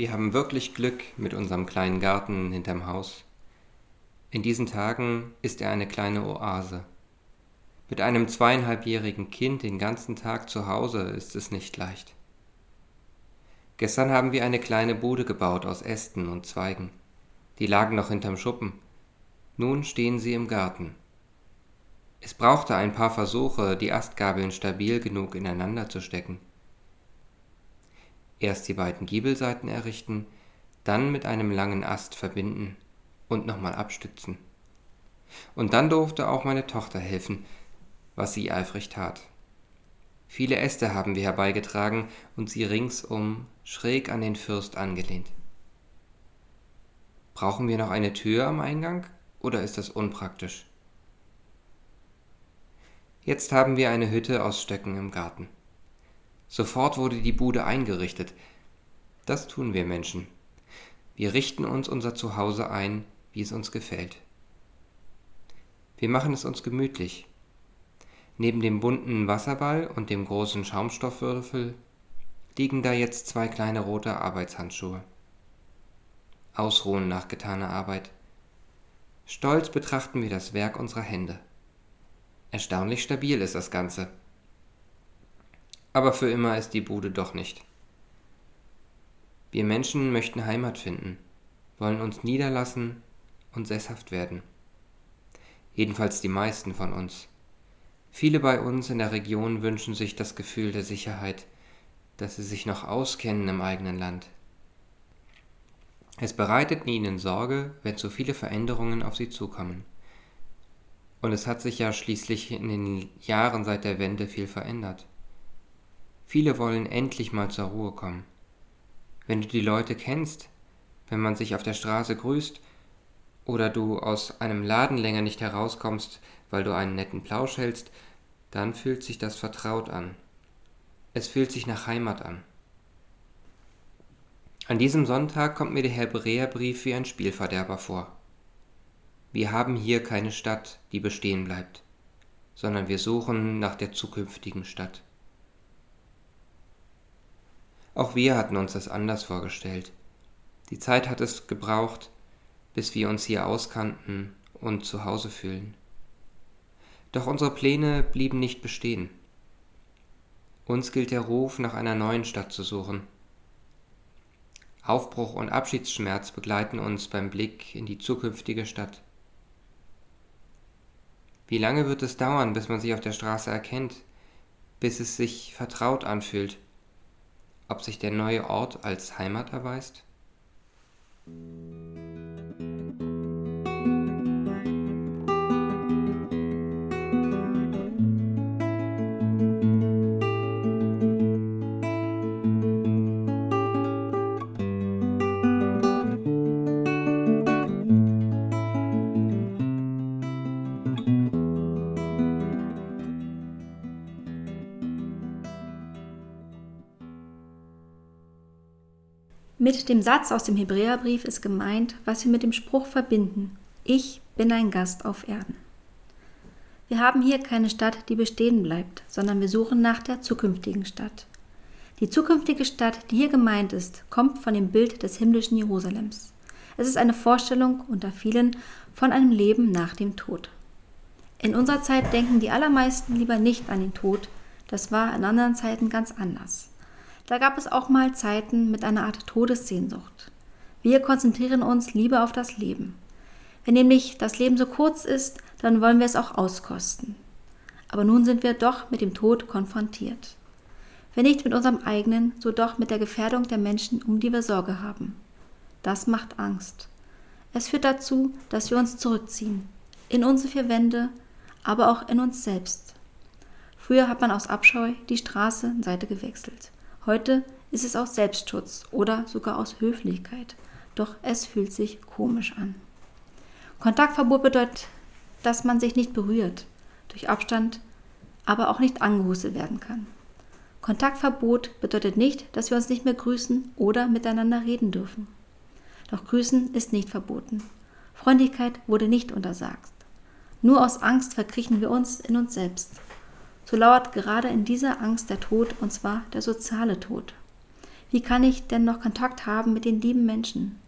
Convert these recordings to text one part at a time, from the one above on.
Wir haben wirklich Glück mit unserem kleinen Garten hinterm Haus. In diesen Tagen ist er eine kleine Oase. Mit einem zweieinhalbjährigen Kind den ganzen Tag zu Hause ist es nicht leicht. Gestern haben wir eine kleine Bude gebaut aus Ästen und Zweigen. Die lagen noch hinterm Schuppen. Nun stehen sie im Garten. Es brauchte ein paar Versuche, die Astgabeln stabil genug ineinander zu stecken. Erst die beiden Giebelseiten errichten, dann mit einem langen Ast verbinden und nochmal abstützen. Und dann durfte auch meine Tochter helfen, was sie eifrig tat. Viele Äste haben wir herbeigetragen und sie ringsum schräg an den Fürst angelehnt. Brauchen wir noch eine Tür am Eingang oder ist das unpraktisch? Jetzt haben wir eine Hütte aus Stöcken im Garten. Sofort wurde die Bude eingerichtet. Das tun wir Menschen. Wir richten uns unser Zuhause ein, wie es uns gefällt. Wir machen es uns gemütlich. Neben dem bunten Wasserball und dem großen Schaumstoffwürfel liegen da jetzt zwei kleine rote Arbeitshandschuhe. Ausruhen nach getaner Arbeit. Stolz betrachten wir das Werk unserer Hände. Erstaunlich stabil ist das Ganze. Aber für immer ist die Bude doch nicht. Wir Menschen möchten Heimat finden, wollen uns niederlassen und sesshaft werden. Jedenfalls die meisten von uns. Viele bei uns in der Region wünschen sich das Gefühl der Sicherheit, dass sie sich noch auskennen im eigenen Land. Es bereitet ihnen Sorge, wenn zu viele Veränderungen auf sie zukommen. Und es hat sich ja schließlich in den Jahren seit der Wende viel verändert. Viele wollen endlich mal zur Ruhe kommen. Wenn du die Leute kennst, wenn man sich auf der Straße grüßt oder du aus einem Laden länger nicht herauskommst, weil du einen netten Plausch hältst, dann fühlt sich das vertraut an. Es fühlt sich nach Heimat an. An diesem Sonntag kommt mir der Hebräerbrief wie ein Spielverderber vor. Wir haben hier keine Stadt, die bestehen bleibt, sondern wir suchen nach der zukünftigen Stadt. Auch wir hatten uns das anders vorgestellt. Die Zeit hat es gebraucht, bis wir uns hier auskannten und zu Hause fühlen. Doch unsere Pläne blieben nicht bestehen. Uns gilt der Ruf, nach einer neuen Stadt zu suchen. Aufbruch und Abschiedsschmerz begleiten uns beim Blick in die zukünftige Stadt. Wie lange wird es dauern, bis man sich auf der Straße erkennt, bis es sich vertraut anfühlt, ob sich der neue Ort als Heimat erweist? Mit dem Satz aus dem Hebräerbrief ist gemeint, was wir mit dem Spruch verbinden. Ich bin ein Gast auf Erden. Wir haben hier keine Stadt, die bestehen bleibt, sondern wir suchen nach der zukünftigen Stadt. Die zukünftige Stadt, die hier gemeint ist, kommt von dem Bild des himmlischen Jerusalems. Es ist eine Vorstellung unter vielen von einem Leben nach dem Tod. In unserer Zeit denken die allermeisten lieber nicht an den Tod, das war in anderen Zeiten ganz anders. Da gab es auch mal Zeiten mit einer Art Todessehnsucht. Wir konzentrieren uns lieber auf das Leben. Wenn nämlich das Leben so kurz ist, dann wollen wir es auch auskosten. Aber nun sind wir doch mit dem Tod konfrontiert. Wenn nicht mit unserem eigenen, so doch mit der Gefährdung der Menschen, um die wir Sorge haben. Das macht Angst. Es führt dazu, dass wir uns zurückziehen, in unsere vier Wände, aber auch in uns selbst. Früher hat man aus Abscheu die Straßenseite gewechselt. Heute ist es aus Selbstschutz oder sogar aus Höflichkeit. Doch es fühlt sich komisch an. Kontaktverbot bedeutet, dass man sich nicht berührt, durch Abstand, aber auch nicht angehustet werden kann. Kontaktverbot bedeutet nicht, dass wir uns nicht mehr grüßen oder miteinander reden dürfen. Doch Grüßen ist nicht verboten. Freundlichkeit wurde nicht untersagt. Nur aus Angst verkriechen wir uns in uns selbst so lauert gerade in dieser Angst der Tod, und zwar der soziale Tod. Wie kann ich denn noch Kontakt haben mit den lieben Menschen?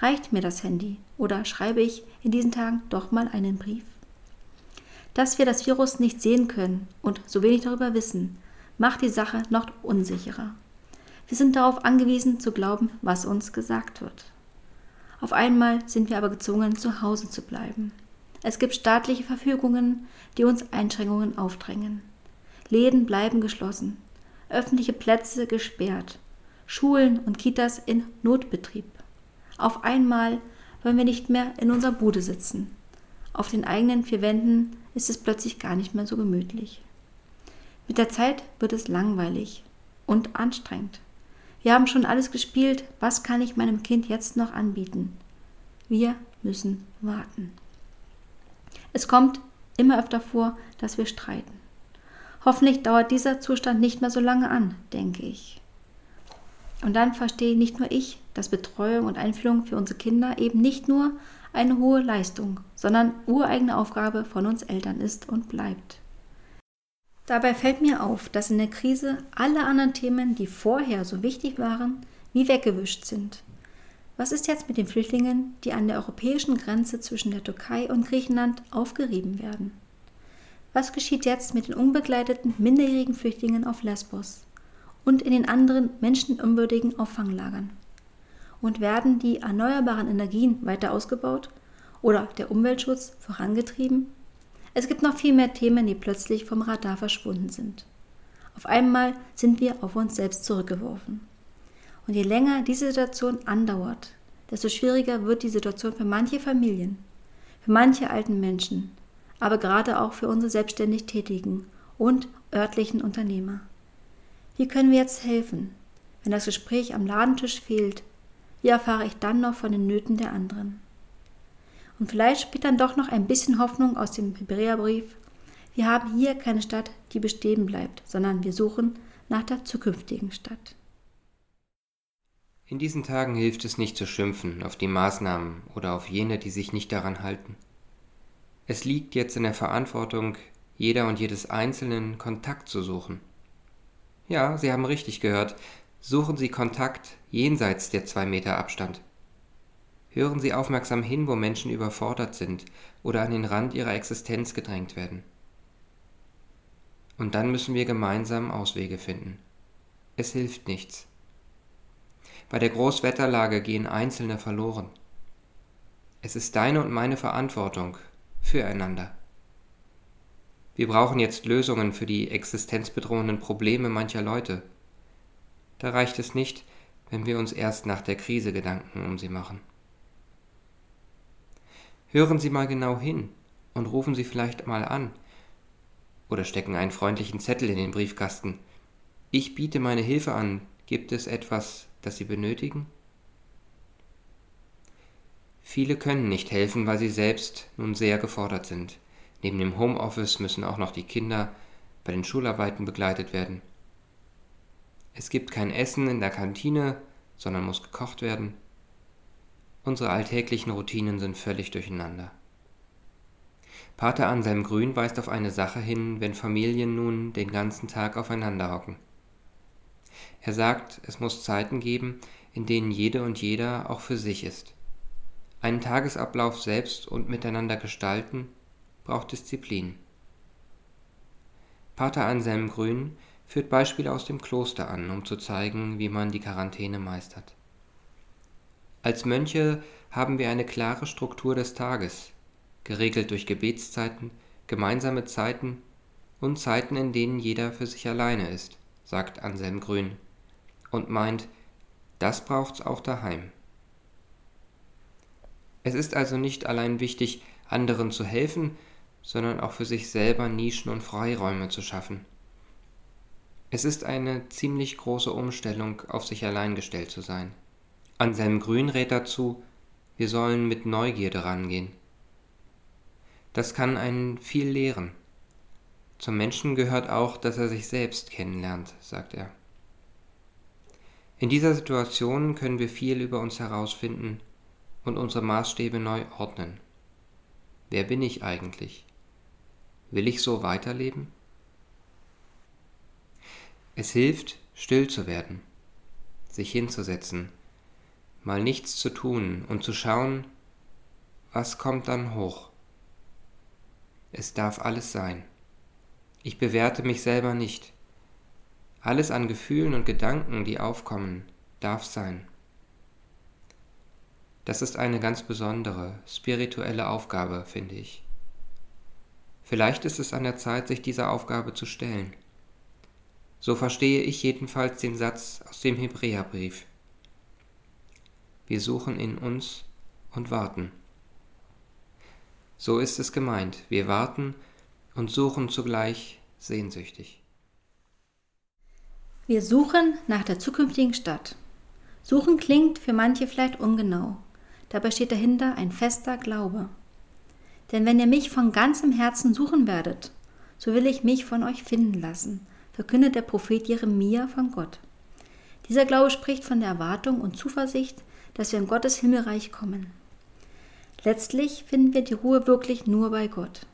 Reicht mir das Handy oder schreibe ich in diesen Tagen doch mal einen Brief? Dass wir das Virus nicht sehen können und so wenig darüber wissen, macht die Sache noch unsicherer. Wir sind darauf angewiesen zu glauben, was uns gesagt wird. Auf einmal sind wir aber gezwungen, zu Hause zu bleiben. Es gibt staatliche Verfügungen, die uns Einschränkungen aufdrängen. Läden bleiben geschlossen, öffentliche Plätze gesperrt, Schulen und Kitas in Notbetrieb. Auf einmal wollen wir nicht mehr in unserer Bude sitzen. Auf den eigenen vier Wänden ist es plötzlich gar nicht mehr so gemütlich. Mit der Zeit wird es langweilig und anstrengend. Wir haben schon alles gespielt, was kann ich meinem Kind jetzt noch anbieten? Wir müssen warten. Es kommt immer öfter vor, dass wir streiten. Hoffentlich dauert dieser Zustand nicht mehr so lange an, denke ich. Und dann verstehe nicht nur ich, dass Betreuung und Einfühlung für unsere Kinder eben nicht nur eine hohe Leistung, sondern ureigene Aufgabe von uns Eltern ist und bleibt. Dabei fällt mir auf, dass in der Krise alle anderen Themen, die vorher so wichtig waren, wie weggewischt sind. Was ist jetzt mit den Flüchtlingen, die an der europäischen Grenze zwischen der Türkei und Griechenland aufgerieben werden? Was geschieht jetzt mit den unbegleiteten minderjährigen Flüchtlingen auf Lesbos und in den anderen menschenunwürdigen Auffanglagern? Und werden die erneuerbaren Energien weiter ausgebaut oder der Umweltschutz vorangetrieben? Es gibt noch viel mehr Themen, die plötzlich vom Radar verschwunden sind. Auf einmal sind wir auf uns selbst zurückgeworfen. Und je länger diese Situation andauert, desto schwieriger wird die Situation für manche Familien, für manche alten Menschen, aber gerade auch für unsere selbstständig Tätigen und örtlichen Unternehmer. Wie können wir jetzt helfen, wenn das Gespräch am Ladentisch fehlt? Wie erfahre ich dann noch von den Nöten der anderen? Und vielleicht spielt dann doch noch ein bisschen Hoffnung aus dem Hebräerbrief. Wir haben hier keine Stadt, die bestehen bleibt, sondern wir suchen nach der zukünftigen Stadt. In diesen Tagen hilft es nicht zu schimpfen auf die Maßnahmen oder auf jene, die sich nicht daran halten. Es liegt jetzt in der Verantwortung jeder und jedes Einzelnen, Kontakt zu suchen. Ja, Sie haben richtig gehört, suchen Sie Kontakt jenseits der zwei Meter Abstand. Hören Sie aufmerksam hin, wo Menschen überfordert sind oder an den Rand ihrer Existenz gedrängt werden. Und dann müssen wir gemeinsam Auswege finden. Es hilft nichts. Bei der Großwetterlage gehen Einzelne verloren. Es ist deine und meine Verantwortung füreinander. Wir brauchen jetzt Lösungen für die existenzbedrohenden Probleme mancher Leute. Da reicht es nicht, wenn wir uns erst nach der Krise Gedanken um sie machen. Hören Sie mal genau hin und rufen Sie vielleicht mal an oder stecken einen freundlichen Zettel in den Briefkasten. Ich biete meine Hilfe an. Gibt es etwas, das Sie benötigen? Viele können nicht helfen, weil sie selbst nun sehr gefordert sind. Neben dem Homeoffice müssen auch noch die Kinder bei den Schularbeiten begleitet werden. Es gibt kein Essen in der Kantine, sondern muss gekocht werden. Unsere alltäglichen Routinen sind völlig durcheinander. Pater Anselm Grün weist auf eine Sache hin, wenn Familien nun den ganzen Tag aufeinander hocken. Er sagt, es muss Zeiten geben, in denen jede und jeder auch für sich ist. Einen Tagesablauf selbst und miteinander gestalten braucht Disziplin. Pater Anselm Grün führt Beispiele aus dem Kloster an, um zu zeigen, wie man die Quarantäne meistert. Als Mönche haben wir eine klare Struktur des Tages, geregelt durch Gebetszeiten, gemeinsame Zeiten und Zeiten, in denen jeder für sich alleine ist, sagt Anselm Grün und meint, das braucht's auch daheim. Es ist also nicht allein wichtig, anderen zu helfen, sondern auch für sich selber Nischen und Freiräume zu schaffen. Es ist eine ziemlich große Umstellung, auf sich allein gestellt zu sein. Anselm Grün rät dazu, wir sollen mit Neugierde rangehen. Das kann einen viel lehren. Zum Menschen gehört auch, dass er sich selbst kennenlernt, sagt er. In dieser Situation können wir viel über uns herausfinden und unsere Maßstäbe neu ordnen. Wer bin ich eigentlich? Will ich so weiterleben? Es hilft, still zu werden sich hinzusetzen, mal nichts zu tun und zu schauen, was kommt dann hoch. Es darf alles sein. Ich bewerte mich selber nicht. Alles an Gefühlen und Gedanken, die aufkommen, darf sein. Das ist eine ganz besondere, spirituelle Aufgabe, finde ich. Vielleicht ist es an der Zeit, sich dieser Aufgabe zu stellen. So verstehe ich jedenfalls den Satz aus dem Hebräerbrief. Wir suchen in uns und warten. So ist es gemeint. Wir warten und suchen zugleich sehnsüchtig. Wir suchen nach der zukünftigen Stadt. Suchen klingt für manche vielleicht ungenau. Dabei steht dahinter ein fester Glaube. Denn wenn ihr mich von ganzem Herzen suchen werdet, so will ich mich von euch finden lassen, verkündet der Prophet Jeremia von Gott. Dieser Glaube spricht von der Erwartung und Zuversicht, dass wir in Gottes Himmelreich kommen. Letztlich finden wir die Ruhe wirklich nur bei Gott.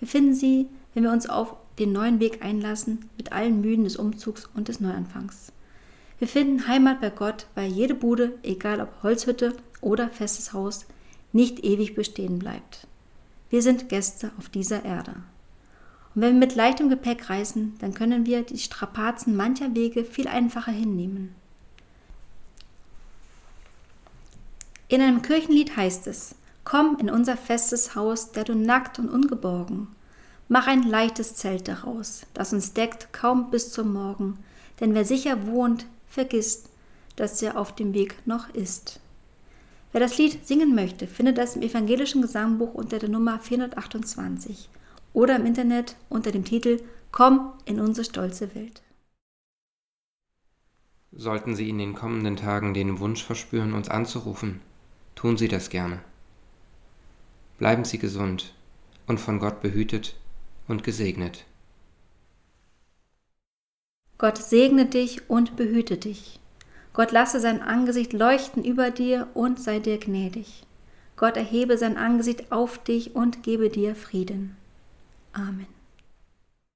Wir finden sie, wenn wir uns auf den neuen Weg einlassen, mit allen Mühen des Umzugs und des Neuanfangs. Wir finden Heimat bei Gott, weil jede Bude, egal ob Holzhütte oder festes Haus nicht ewig bestehen bleibt. Wir sind Gäste auf dieser Erde. Und wenn wir mit leichtem Gepäck reisen, dann können wir die Strapazen mancher Wege viel einfacher hinnehmen. In einem Kirchenlied heißt es, Komm in unser festes Haus, der du nackt und ungeborgen. Mach ein leichtes Zelt daraus, das uns deckt kaum bis zum Morgen, denn wer sicher wohnt, vergisst, dass er auf dem Weg noch ist. Wer das Lied singen möchte, findet das im evangelischen Gesangbuch unter der Nummer 428 oder im Internet unter dem Titel Komm in unsere stolze Welt. Sollten Sie in den kommenden Tagen den Wunsch verspüren, uns anzurufen, tun Sie das gerne. Bleiben Sie gesund und von Gott behütet und gesegnet. Gott segne dich und behüte dich. Gott lasse sein Angesicht leuchten über dir und sei dir gnädig. Gott erhebe sein Angesicht auf dich und gebe dir Frieden. Amen.